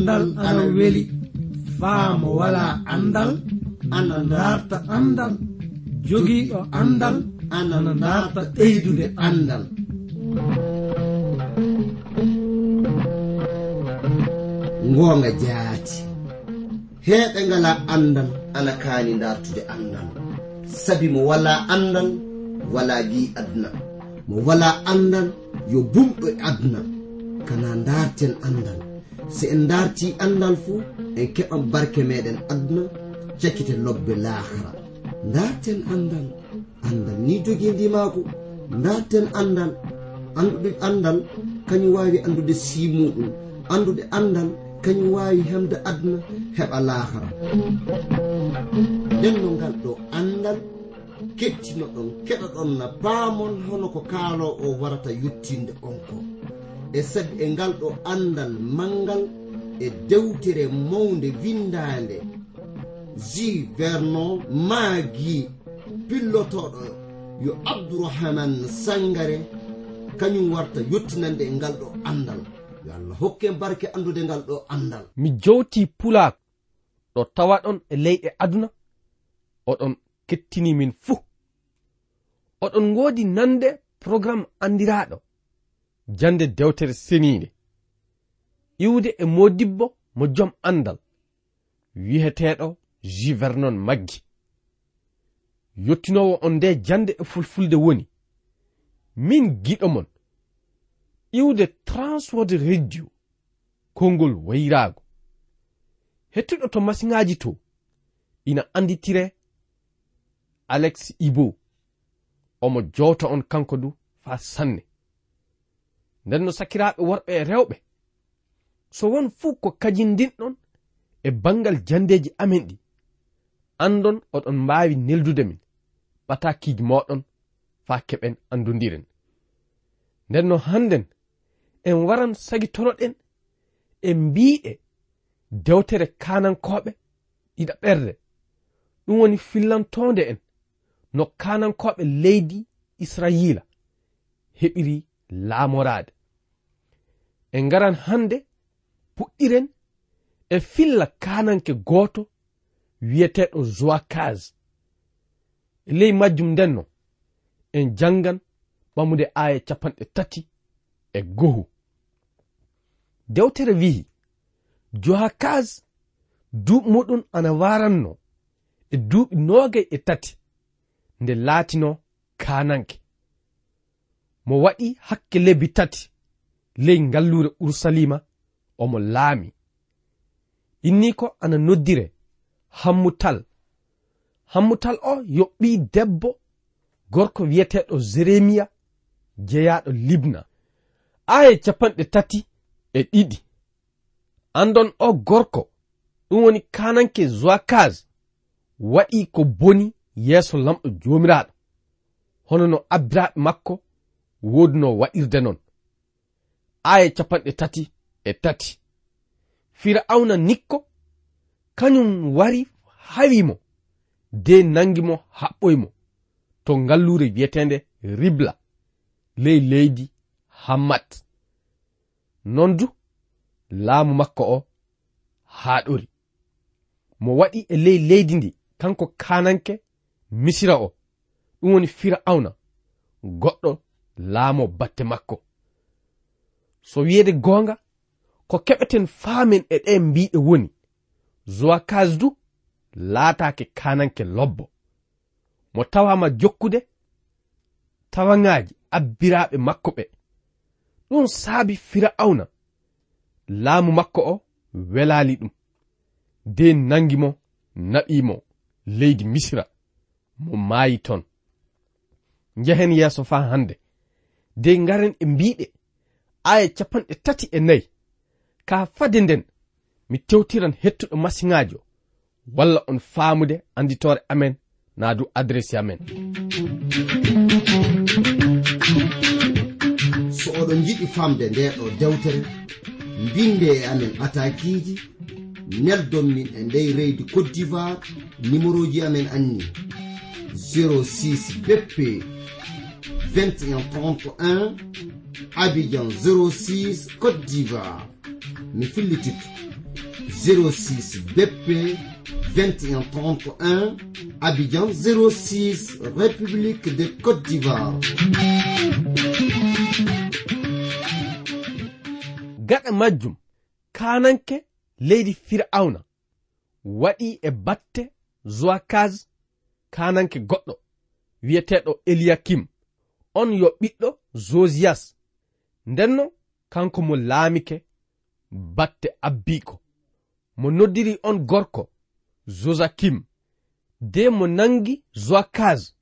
andal ana weli. Faamo wala andal ana darta andal. Jogiiɗo andal ana darta ɓeydude andal. Ngoonga jaati. Heeɓe ngala andal ana kaani dartude andal. Sabi mo wala andal wala gi aduna. Mo wala andal yo bumɗo e aduna. Kana darten andal. so en darti andal fuu en keɓan barke meɗen aduna cakkite lobbe lahara. Darten andal andal ni jogidi e maako darten andal andude andal kañum wawi andude simuɗum andude andal kañum wawi hemde aduna heɓa lahara. Nden no ngal ɗo andal kettino ɗon keɗa ɗon na paamon hono ko kaalo o warata yettinde on ko. e sabi e ngal ɗo andal mangal e dewtere mawde windande. Ji vernon maagi pillotoɗo yo abdourahaman sangare kañum warta yettinande e ngal ɗo andal. Yo allah hokke barke andude ngal ɗo andal. Mi jowti pulak ɗo tawa ɗon e leyɗe aduna. Oɗon kettini min fuu. Oɗon ngoodi nande programme andiraɗo jande dewtere seniinde iwde e modibbo mo jom andal wiyeteeɗo juvernon maggi. Yettinowo on nde jande e fulfulde woni. Min giɗo mon. Iwde transwode radio konngol wayraago. Hettuɗo to masiŋaji to. Ina anditire alex ibo. Omo jowta on kanko du fa sanne. nden no sakiraɓe worɓe e rewɓe. So won fuu ko kajindinɗon e bangal jandeji amen ɗi. Andon oɗon mbawi neldude min ɓatakiji moɗon fa keɓen andudiren nden no hannden en waran sagitoroɗen e mbiɗe dewtere kanankoɓe ɗiɗa ɓerde. Ɗum woni fillantonde en no kanankoɓe leydi israila heɓiri laamorade en ngaran hande puɗɗiren e filla kananke gooto wiyeteɗo zoakas e ley majjum ndenno en jangan ɓamude aya capanɗe tati e gohu. Dewtere wi'i joakas duuɓi muɗum ana waranno e duuɓi noogay e tati nde laatino kananke mo waɗi hakke lebbi tati. ley ngallure ursalima omo laami. Inni ko ana noddire hammutal. Hammutal o yoɓɓi debbo gorko wiyeteɗo jeremiya jeyaɗo libna. Aya capanɗe tati e ɗiɗi. Andon o gorko ɗum woni kananke zoakaz waɗi ko boni yeeso lamɗo jomiraɗo hono no abbiraɓe makko woduno waɗirde non. aya capanɗe tati e tati. Fir'auna nikko kañum wari hawimo de nangi mo haɓɓoymo to ngallure wiyetende ribla ley leydi hammat non du laamu makko o haɗori mo waɗi e ley leydi ndi kanko kananke misira o. Ɗum woni fir'auna. Goɗɗo laamo batte makko. so wiyeede goonga ko keɓeten faamen e ɗe mbiɗe woni zowakas du laataake kananke lobbo. Mo tawama jokkude tawaŋaaji abbiraaɓe makko ɓe. Ɗum saabi fir'auna laamu makko o welaali ɗum. De nangi mo naɓimo leydi misira mo maayi ton. Njehen yeeso faa hannde. De ngaren e mbiɗe aya capanɗe tati e nayi. Ka fade nden mi tewtiran hettuɗo masiŋajo walla on faamude anditore amen naa du adressi amen. So oɗon jiɗi famde nde ɗo dewtere mbinde e amen atakiji neldon min e ndey reydi cote d'ivoire numéro ji amen anni. 06 bp 21 31 Abidjan 06 Côte d'Ivoire. Mi fillititu 06 BP 2131 Abidjan 06 République de Côte d'Ivoire. Gaɗa majjum kananke leydi fir'auna waɗi e batte zuwa kananke goɗɗo. Wi'eteɗo eliyakim on yo ɓiɗɗo josiyas ndenno kanko mo laamike batte abbiiko. Mo noddiri on gorko josakim de mo nangi zoakas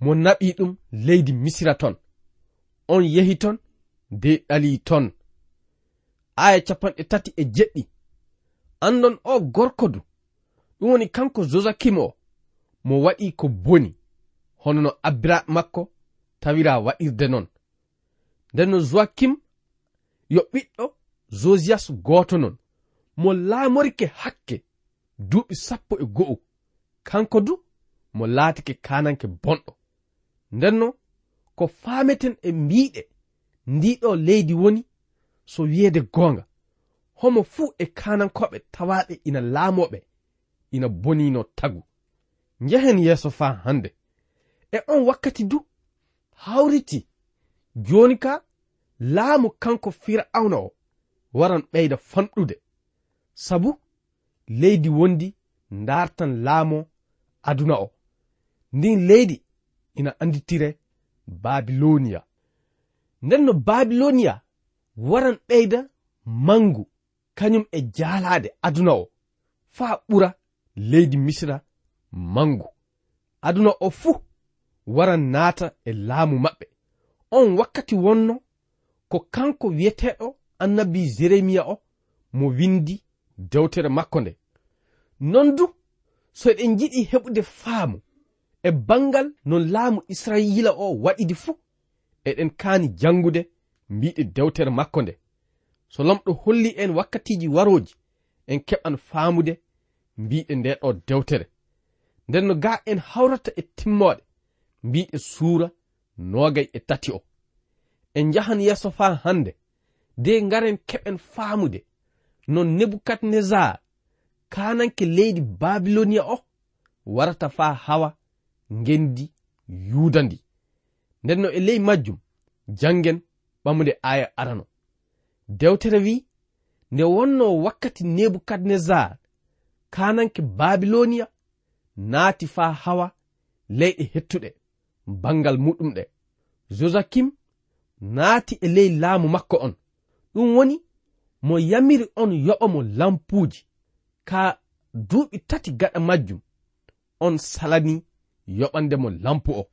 mo naɓi ɗum leydi misira ton. On yehi ton de ɗali ton. Aya capanɗe tati e jeɗɗi. Andon o gorko du ɗum woni kanko josakim o. Mo waɗi ko boni. Hono no abbira makko tawira waɗirde non. nden no jowakim yo ɓiɗɗo josiyas gooto non mo laamorike hakke duuɓi sappo e go'o. Kanko du mo laatike kananke bonɗo. Ndenno ko faameten e mbiɗe ndiɗo leydi woni so wiyeede goonga. Homo fuu e kanankoɓe tawaɗe ina laamoɓe ina bonino tagu. Njehen yeeso faa hannde. E on wakkati du hawriti joni ka laamu kanko fir'auna o waran ɓeyda fanɗude. Sabu leydi wondi dartan laamo aduna o. Ndin leydi ina anditire babiloniya nden no babiloniya waran ɓeyda mangu kañum e jaalade aduna o faa ɓura leydi misra mangu. Aduna o fuu waran naata e laamu maɓɓe. on wakkati wonno ko kanko wiyeteɗo annabi jeremiya o mo windi dewtere makko nde. Non du so eɗen jiɗi heɓude faamu e bangal no laamu israyila o waɗidi fuu eɗen kaani jangude mbiɗe dewtere makko nde. So lamɗo holli en wakkatiji waroji en keɓan faamude mbiɗe nde ɗo dewtere. Nden no ga en hawrata e timmoɗe mbiɗe suura nogay e tati o. En njahan yeeso faa hannde de ngaren keɓen faamude no nebukadnezar kananke leydi babiloniya o warata faa hawa ngendi yuuda ndi. Nden no e ley majjum janngen ɓamude aya arano. Dewtere wi nde wonno wakkati nebukadnezar kananke babiloniya naati faa hawa leyɗe hettuɗe. bangal muɗum ɗe. Josakim naati e ley laamu makko on. Ɗum woni mo yamiri on yoɓa mo lampuuji. Ka duuɓi tati gaɗa majjum on salani yoɓande mo lampu o.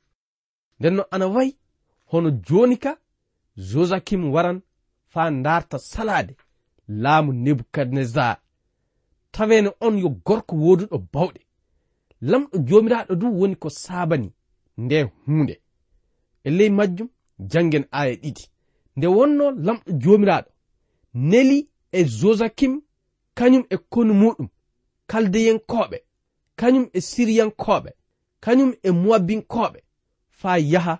Nden no ana wayi hono joni ka josakim waran faa ndarta salaade laamu nebukadnezar. Taweene on yo gorko wooduɗo bawɗe. Lamɗo jomiraɗo du woni ko saabani. nde hunde e ley majjum jangen aya ɗiɗi. Nde wonno lamɗo jomiraɗo neli e josakim kañum e konu muɗum kaldeyenkoɓe kañum e siriyankoɓe kañum e moabinkoɓe faa yaha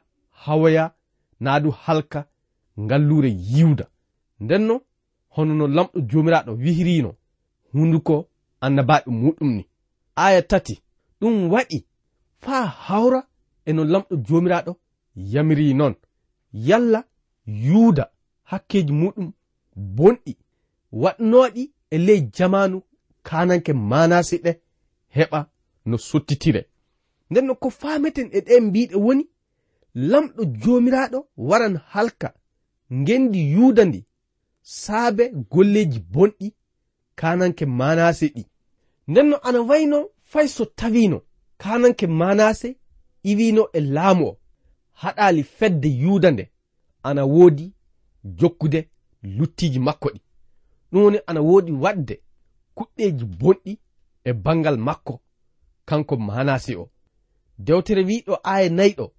hawoya naa du halka ngallure yiwda. Ndenno hono no lamɗo jomiraɗo wihirino hunduko annabaɓe muɗum ni. Aya tati ɗum waɗi faa hawra e no lamɗo jomiraɗo yamiri noon yalla yuuda hakkeji muɗum bonɗi waɗnoɗi e ley jamanu kananke manasi ɗe heɓa no sottitire. Nden no ko fameten e ɗe mbiɗe woni lamɗo jomiraɗo waran halka ngendi yuuda ndi saabe golleji bonɗi kananke manase ɗi nden no ana wayno fay so tawino kananke manase iwino e laamu o. Haɗaali fedde yuuda nde ana woodi jokkude luttiiji makko ɗi. Ɗum woni ana woodi waɗde kuɗɗeeji bonɗi e bangal makko kanko manase o. Dewtere wiɗo aya nayɗo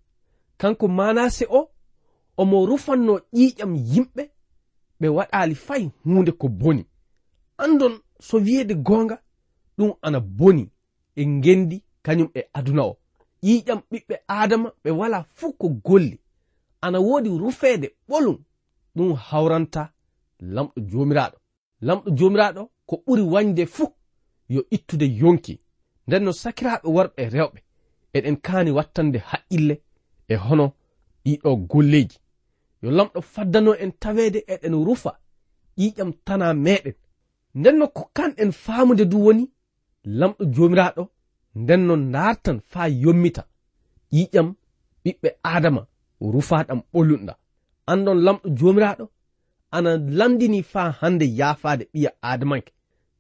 kanko manase o omo rufanno ƴiiƴam yimɓe ɓe waɗaali fay huunde ko boni. Andon so wiyeede goonga ɗum ana boni e ngendi kañum e aduna o. ƴiƴam ɓiɓɓe adama ɓe wala fuu ko golli. Ana woodi rufeede ɓolum. Ɗum hawranta lamɗo jomiraɗo lamɗo jomiraɗo ko ɓuri wañde fuu yo ittude yonki. Nden no sakiraaɓe worɓe rewɓe eɗen kaani wattande haqqille e hono ɗiɗo golleji yo lamɗo faddano en taweede eɗen rufa. Ƴiƴam tana meɗen nden no ko kanɗen faamude du woni lamɗo jomiraɗo nden no dartan faa yommita. Ƴiƴam ɓiɓɓe adama rufaɗam ɓolunɗa anɗon lamɗo jomiraɗo ana lamdini faa hande yaafaade ɓiya adamanke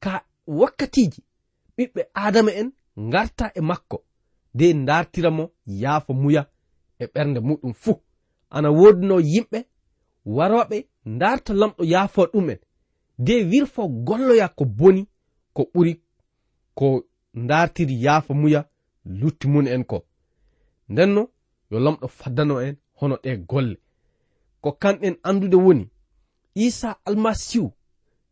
ka wakkatiji ɓiɓɓe adama en garta e makko de dartiramo yaafa muya e ɓernde muɗum fuu. Ana wodino yimɓe waroɓe darta lamɗo yaafo ɗumen. De wirfo golloya ko boni ko ɓuri ko dartiri yaafa muya lutti mun en ko. Ndenno yo lamɗo faddano en hono ɗe golle. Ko kamɓen andude woni isa almasihu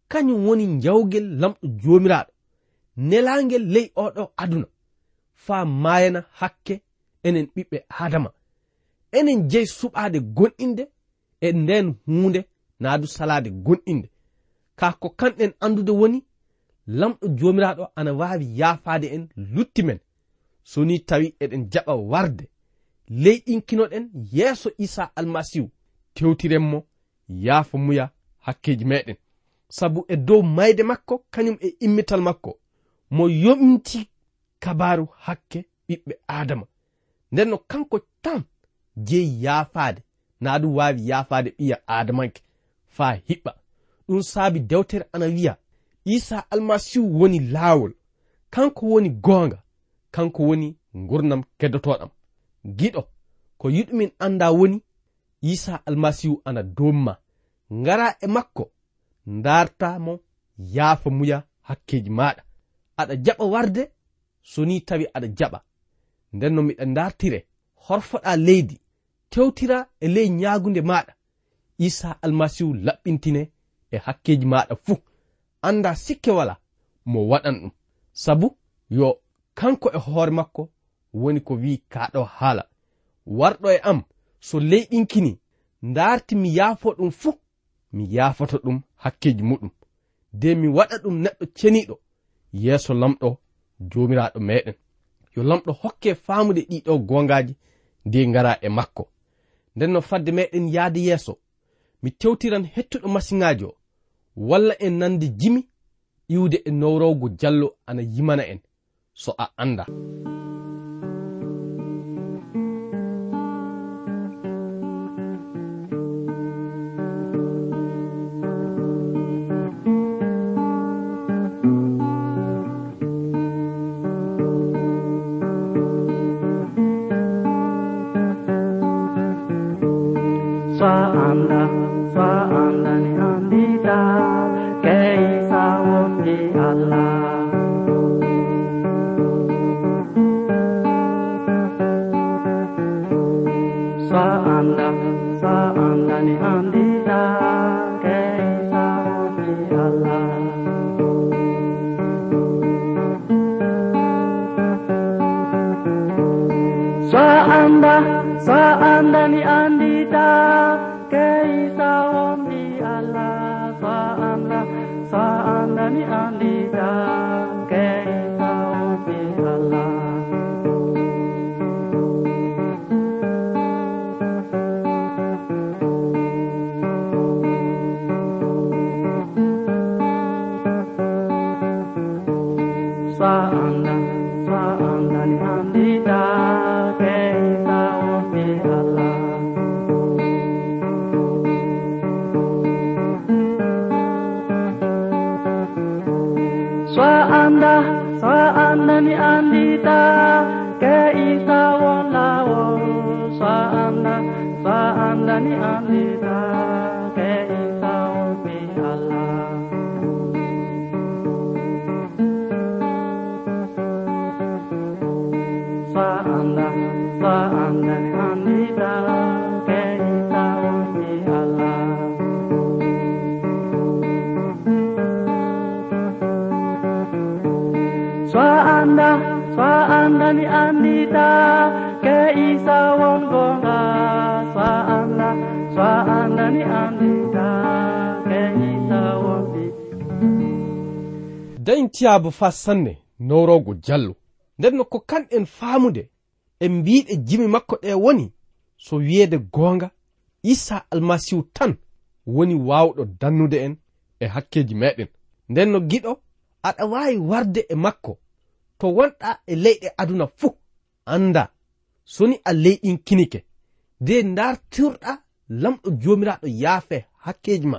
kañum woni jawgel lamɗo joomiraaɗo. Nelangel ley oɗo aduna faa maayana hakke enen ɓiɓɓe adama enen jeyi suɓaade gonɗinde e nden huunde naadu salaade gonɗinde kaa ko kamɗen andude woni lamɗo jomiraɗo ana wawi yafade en lutti men. So ni tawi eɗen jaɓa warde. Ley ɗinkinoɗen yeeso isa almasihu. Tewtirenmo yaafa muya hakkeji meɗen. Sabu e dow mayde makko kañum e immital makko mo yomti kabaru hakke ɓiɓɓe adama. Ndenno kanko tan jeyi yaafade. Na ɗum wawi yaafaade ɓiya adamanke fa hiɓɓa. Ɗum saabi dewtere ana wiya isa almasihu woni laawol kanko woni goonga kanko woni gurdam keddotoɗam giɗo ko yiɗumin annda woni isa almasihu ana domma ngara e makko dartamo yaafa muya hakkeji maɗa aɗa jaɓa warde so ni tawi aɗa jaɓa. Nden no miɗa dartire horfoɗa leydi tewtira e ley ñagunde maɗa isa almasihu laɓɓintine e hakkeji maɗa fuu. anda sikke wala mo waɗan ɗum. Sabu yo kanko e hoore makko woni ko wi kaɗo haala. Warɗo e am so leyɗinkini ɗinkini mi yaafo ɗum fuu mi yaafoto ɗum hakkeji muɗum. De mi waɗa ɗum neɗɗo ceniɗo yeeso lamɗo jomiraɗo meɗen yo lamɗo hokke faamude ɗiɗo gongaji nde ngara e makko. Nden no fadde meɗen yahde yeeso. Mi tewtiran hettuɗo masiŋaji o walla en nandi jimi iwde e nowrowgo jallo ana yimana en. So a anda sa anani anida. ciyaabu fa sanne nowrogo jallo nden no ko kanɗen faamude e mbiɗe jimi makko ɗe woni so wiyeede goonga isa almasihu tan woni waawɗo dannude en e hakkeji meɗen nden no giɗo aɗa waawi warde e makko to wonɗa e leyɗe aduna fuu annda. Soni a leyɗin kinike de dartirɗa lamɗo joomiraaɗo yaafe hakkeji ma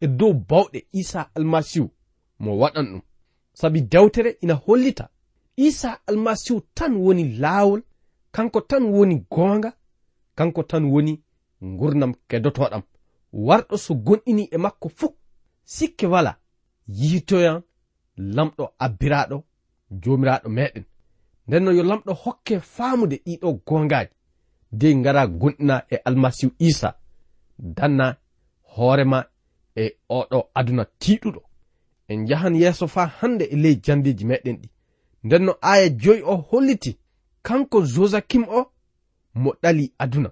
e dow bawɗe isa almasihu mo waɗan ɗum. sabi dewtere ina hollita. Isa almasihu tan woni laawol kanko tan woni goonga kanko tan woni gurnam kedotoɗam. Warɗo so gonɗini e makko fuu. Sikke wala yiitoyan lamɗo abbiraɗo jomiraɗo meɗen nden no yo lamɗo hokke faamude ɗiɗo gongaji dey ngara gonɗina e almasihu isa. Danna hoorema e oɗo aduna tiɗuɗo en jahan yeeso faa hannde e ley jandeji meɗen ɗi. Nden no aya joyi o holliti kanko josakim o mo ɗali aduna.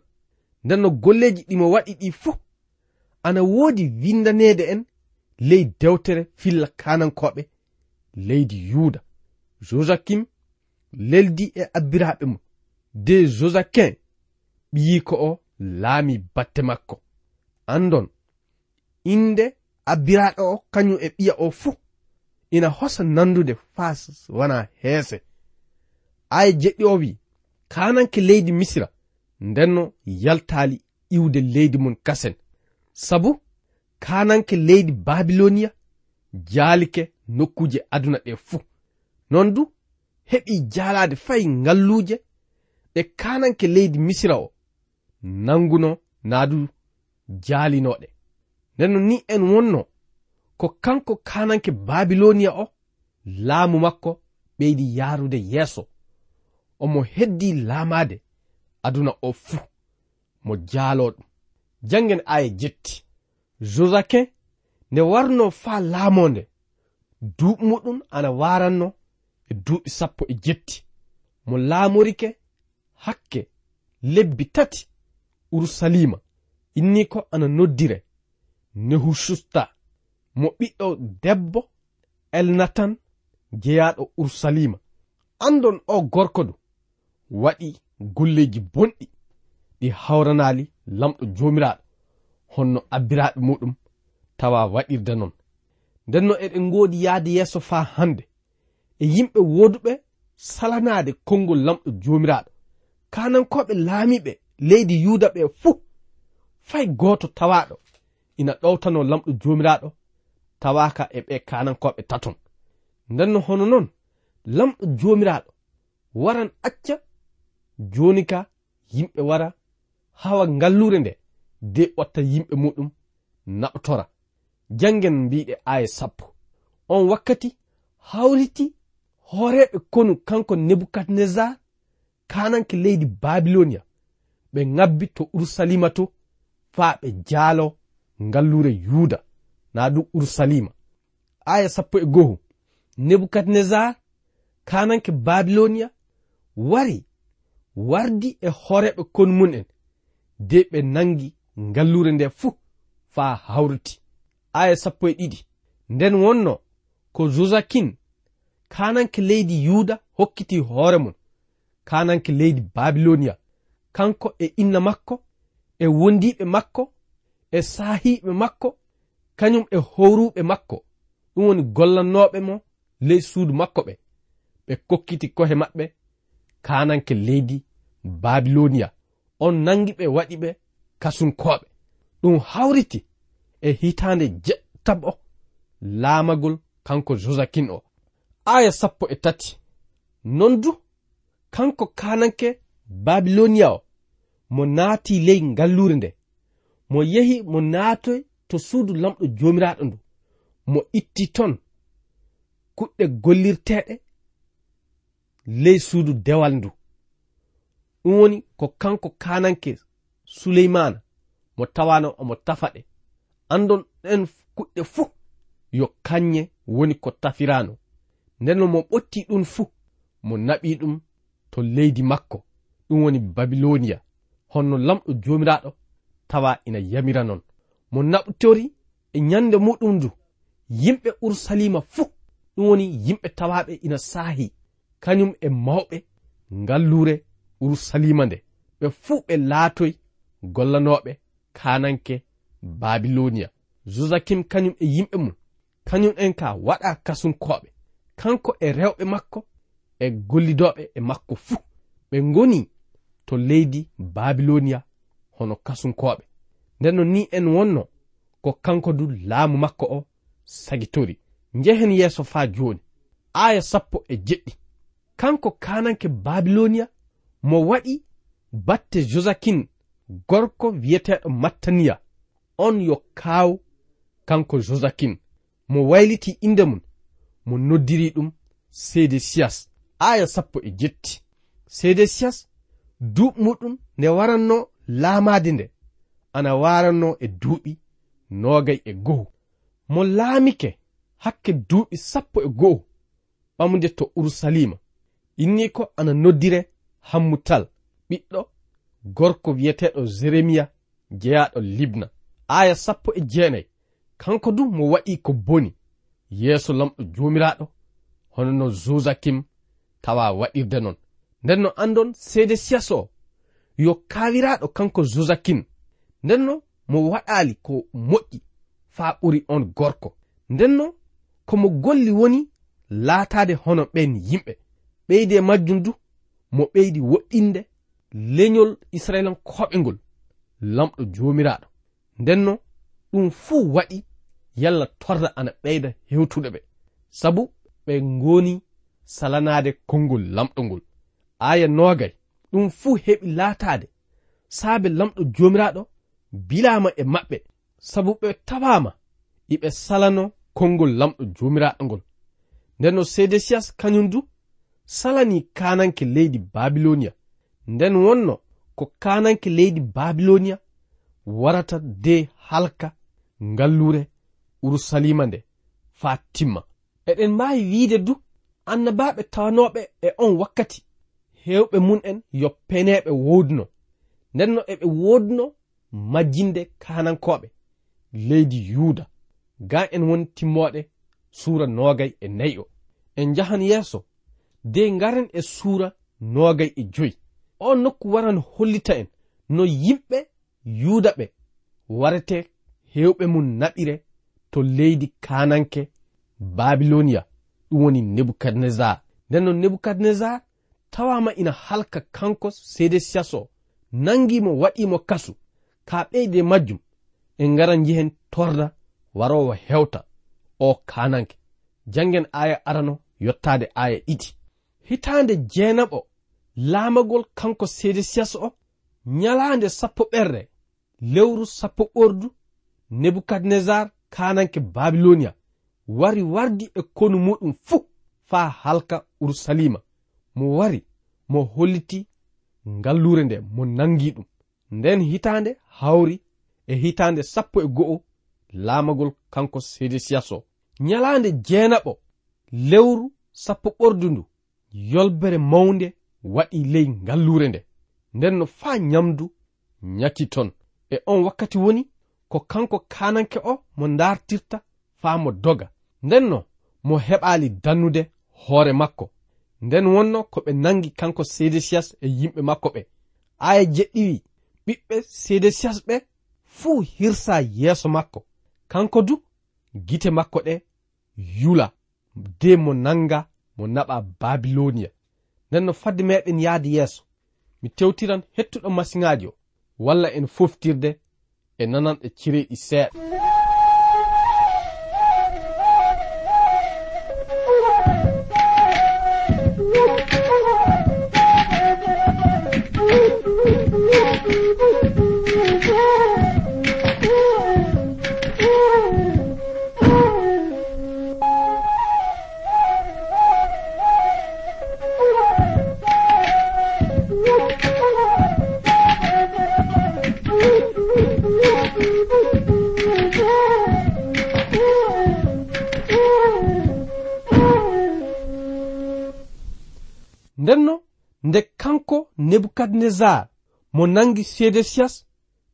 Nden no golleji ɗimo waɗi ɗi fuu ana woodi windaneede en ley dewtere filla kanankoɓe leydi yuuda josakim leldi e abbiraaɓe mum de josakin ɓiyiko o laami batte makko. Andon inde abbiraɗo o kañum e ɓiya o fuu ina hosa nandude fas wana heese. Aya jeɗɗi o wi kananke leydi misira ndenno yaltali iwde leydi mum kasen. Sabu kananke leydi babiloniya jaalike nokkuje aduna ɗe fuu. Non du heɓi jaalade fay ngalluje ɗe kananke leydi misira o nanguno naadu jaalinoɗe nden ni en wonno ko kanko kananke babiloniya o laamu makko ɓeydi yaarude yeeso. Omo heddi laamade aduna o fuu mo jaaloo ɗum. Janngen aya jetti. Josakin nde warno faa laamonde duuɓi muɗum ana waranno e duuɓi sappo e jetti. Mo laamorike hakke lebbi tati urusalima inni ko ana noddire. nehususta mo ɓiɗɗo debbo elnatan jeyaɗo ursalima. Andon o gorko du waɗi golleji bonɗi. Ɗi hawranali lamɗo jomiraɗo honno abbiraɓe muɗum tawa waɗirde non. Nden no eɗen godi yaade yeeso fa hande. E yimɓe woduɓe salanade konngol lamɗo jomiraɗo. Kanankoɓe laamiɓe leydi yuda ɓe fuu fay goto tawaɗo ina ɗowtano lamɗo jomiraɗo tawaka e ɓe kanankoɓe taton. Nden no hono noon lamɗo jomiraɗo waran acca joni ka yimɓe wara hawa ngallure nde de ɓotta yimɓe muɗum naɓtora. Jangen mbiɗe aya sappo. On wakkati hawriti hooreɓe konu kanko nebukadnezar kananke leydi babilonia. Ɓe ngabbi to urusalima to faa ɓe jaalo ngallure yuda na ɗum urusalima aya sappo e goho nebukadnezar kananke babilonia wari wardi e horeɓe kon mum'en de ɓe nangi ngallure nde fuu faa hawruti. Aya sappo e ɗiɗi nden wonno ko josakin kananke leydi yuda hokkiti hoore mum kananke leydi babilonia kanko e inna makko e wondiɓe makko e saahiɓe makko kañum e howruɓe makko. Ɗum woni gollannoɓe mo ley suudu makko ɓe. Ɓe kokkiti kohe maɓɓe kananke leydi babilonia on nangi ɓe waɗi ɓe kasunkoɓe ɗum hawriti e hitande jettab o laamagol kanko josakin o. Aya sappo e tati. Non du kanko kananke babilonia o mo naati ley ngallure nde. mo yehi mo naatoy to suudu lamɗo joomiraaɗo ndu. Mo itti ton kuɗɗe gollirteeɗe ley suudu dewal ndu. Ɗum woni ko kanko kananke suleymana mo tawano omo tafa ɗe andon ɗen kuɗɗe fuu yo kanye woni ko tafirano nden no mo ɓotti ɗum fuu mo naɓi ɗum to leydi makko. Ɗum woni babiloniya honno lamɗo jomiraɗo tawa ina yamira non. Mo naɓtori e nyande muɗum ndu. Yimɓe urusalima fuu ɗum woni yimɓe tawaɓe ina saahi. Kañum e mawɓe ngallure urusalima nde. Ɓe fuu ɓe laatoy gollanoɓe kananke babiloniya josakim kañum e yimɓe mum. Kañum en ka waɗa kasunkoɓe kanko e rewɓe makko e gollidoɓe e makko fuu ɓe ngoni to leydi babiloniya hono kasunkoɓe. Nden no ni en wonno ko kanko du laamu makko o sagitori njehen yeeso faa jooni. Aya sappo e jeɗɗi. Kanko kananke babiloniya mo waɗi batte josakin gorko wiyeteɗo mattaniya. On yo kaaw kanko josakin. Mo wayliti inde mum mo noddiri ɗum sedesias aya sappo e jetti. Sedesias duuɓi muɗum nde waranno laamaade nde ana waranno e duuɓi noogay e goho mo laamike hakke duuɓi sappo e goho ɓamde to urusalima inni ko ana noddire hammutal. Ɓiɗɗo gorko wiyeteɗo jeremiya jeyaɗo libna. Aya sappo e jeenayi kanko du mo waɗi ko boni. Yeeso lamɗo joomiraaɗo hono no josakim tawa waɗirde non. Nden no andon seede siyas o yo kawiraɗo kanko josakin ndenno mo waɗali ko moƴƴi faa ɓuri on gorko. Ndenno komo golli woni laatade hono ɓen yimɓe. Ɓeyde majjum du mo ɓeydi woɗɗinde leñol israilankoɓe ngol lamɗo jomiraɗo ndenno ɗum fuu waɗi yalla torda ana ɓeyda hewtuɗe ɓe. Sabu ɓe ngoni salanade konngol lamɗo ngol. Aya nogay ɗum fuu heɓi laataade. Saabe lamɗo joomiraaɗo bilama e maɓɓe. Sabu ɓe tawama iɓe salano konngol lamɗo joomiraaɗo ngol. Nden no sedesias kañum du salani kananke leydi babiloniya nden wonno ko kananke leydi babiloniya warata de halka ngallure urusalima nde faa timma eɗen mbaawi wiide du annabaɓe tawanoɓe e on wakkati. hewɓe mun en yo peneɓe wodno ndenno eɓe wodno majjinde kanankoɓe leydi yuda. Ga en woni timmoɗe suura nogay e nayi o. En jahan yeeso de ngaren e suura nogay e joyi. O nokku waran hollita en no yimɓe yuuda ɓe warete hewɓe mum naɓire to leydi kananke babiloniya ɗum woni nebukadnezar. Nden no nebukadnezar tawama ina halka kanko seede siyaso. Nangimo waɗimo kasu. Ka ɓeyde majjum. En ngaran jehen torda warowo hewta. O kananke jangen aya arano yottade aya ɗiɗi hitande jeenaɓo laamagol kanko seede siyas o. Nyalaande sappo ɓerɗe lewru sappo ɓordu nebukadnezar kananke babiloniya wari wardi e konu muɗum fuu faa halka urusalima mo wari mo holliti ngallure nde mo nangi ɗum. Nden hitande hawri e hitande sappo e go'o laamagol kanko sedesias o nyalande jeenaɓo lewru sappo ɓordu ndu yolbere mawnde waɗi ley ngallure nde. Nden no faa nyamdu nyaki ton. E on wakkati woni ko kanko kananke o mo dartirta faa mo doga. Nden no mo heɓaali dannude hoore makko. nden wonno ko ɓe nangi kanko sedesias e yimɓe makko ɓe. Aya jeɗɗiwi ɓiɓɓe sedesias ɓe fuu hirsa yeeso makko. Kanko du gite makko ɗe yula de mo nanga mo naɓa babiloniya nden no fadde meɗen yahde yeeso. Mi tewtiran hettuɗo masiŋaji o. Walla en foftirde e nananɗe cireɗi seeɗa. ndenno nde kanko nebukadnezar mo nangi sedesias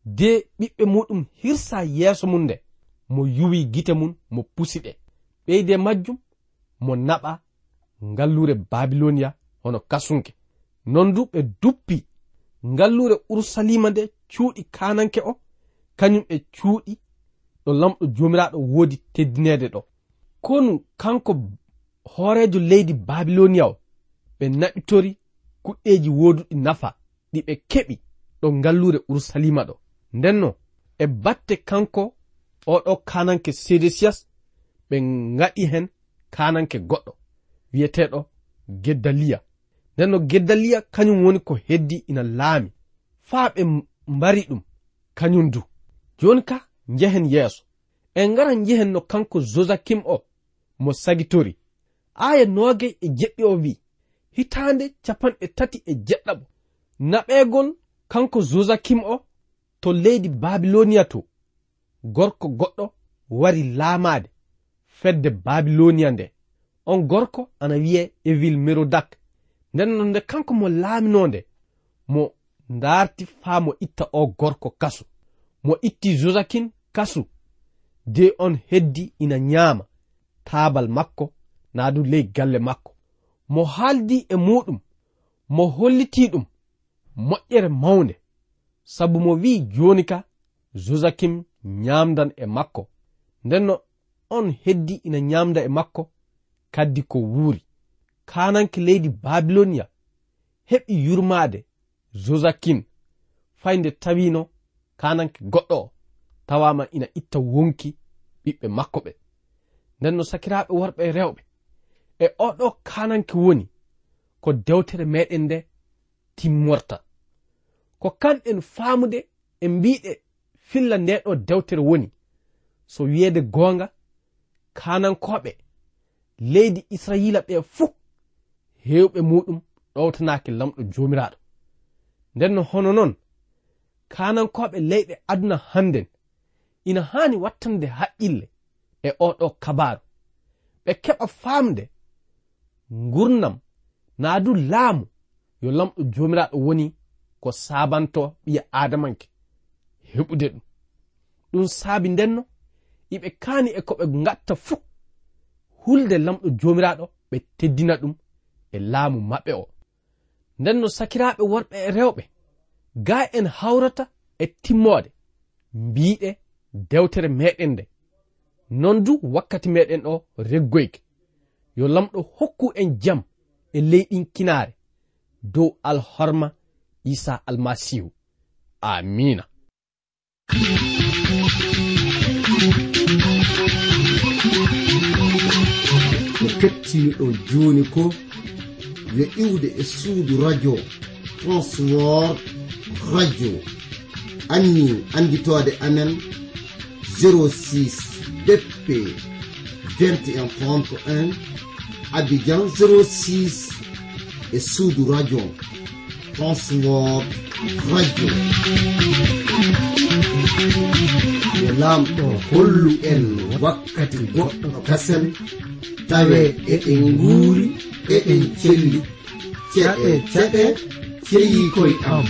de ɓiɓɓe muɗum hirsa yeeso mum nde. Mo yuwi gite mum mo pusi ɗe. Ɓeyde majjum mo naɓa ngallure babiloniya hono kasunke. Non du ɓe duppi ngallure urusalima nde cuuɗi kananke o kañum e cuuɗi ɗo lamɗo jomiraɗo woodi teddinede ɗo. Konu kanko hoorejo leydi babiloniya o ɓe naɓitori kuɗɗeji woduɗi nafa ɗi ɓe keɓi ɗo ngallure urusalima ɗo. Ndenno e batte kanko oɗo kananke sedesias ɓe ngaɗi hen kananke goɗɗo wiyeteɗo geddaliya ndenno geddaliya kañum woni ko heddi ina laami faa ɓe mbari ɗum kañum du. Joni ka njehen yeeso en ngara njehen no kanko josakim o mo sagitori. Aya nooge e jeɗɗi o wi hitande capanɗe tati e jeɗɗaɓo naɓegon kanko josakim o to leydi babiloniya to gorko goɗɗo wari laamade fedde babiloniya nde. On gorko ana wiye evil merodak nden non nde kanko mo laaminonde mo darti faa mo itta o gorko kasu. Mo itti josakin kasu. De on heddi ina ñaama taabal makko naa du ley galle makko. mo haaldi e muɗum mo holliti ɗum moƴƴere mawnde. Sabu mo wi'i jooni ka josakim nyamdan e makko. Ndenno on heddi ina nyamda e makko kaddi ko wuuri. Kananke leydi babiloniya heɓi yurmade josakin faynde tawino kananke goɗɗo o tawama ina itta wonki ɓiɓɓe makko ɓe. Ndenno sakiraɓe worɓe e rewɓe e oɗo kananke woni ko dewtere meɗen nde timmorta. Ko kanɗen faamude e mbiɗe filla ndeɗo dewtere woni. So wiyeede goonga kanankoɓe leydi israila ɓe fuu hewɓe muɗum ɗowtanaki lamɗo jomiraɗo nden no hono noon kanankoɓe leyɗe aduna hannden ina haani wattande haqqille e oɗo kabaru ɓe keɓa faamde gurnam naa du laamu. Yo lamɗo jomiraɗo woni ko sabanto ɓiya adamanke heɓude ɗum. Ɗum saabi ndenno iɓe kaani e ko ɓe ngatta fuu. Hulde lamɗo jomiraɗo ɓe teddina ɗum e laamu maɓɓe o. Nden no sakiraaɓe worɓe e rewɓe ga en hawrata e timmoode mbiɗe dewtere meɗen nde. Non du wakkati meɗen o reggoyke. yo lamɗo hokku en jam e leyɗin kinare dow alhorma isa almasihu. Amina. Ko kettiniɗo joni ko yo iwde e suudu radio transwor radio. Anni anditode amen 06 dp perti abidjan 06 e suudu radio. Transword radio. Yo laamɗo hollu en wakkati goɗɗo kasen tawe eɗen nguuri eɗen celli. Ceɗe ceɗe ceyi koye am.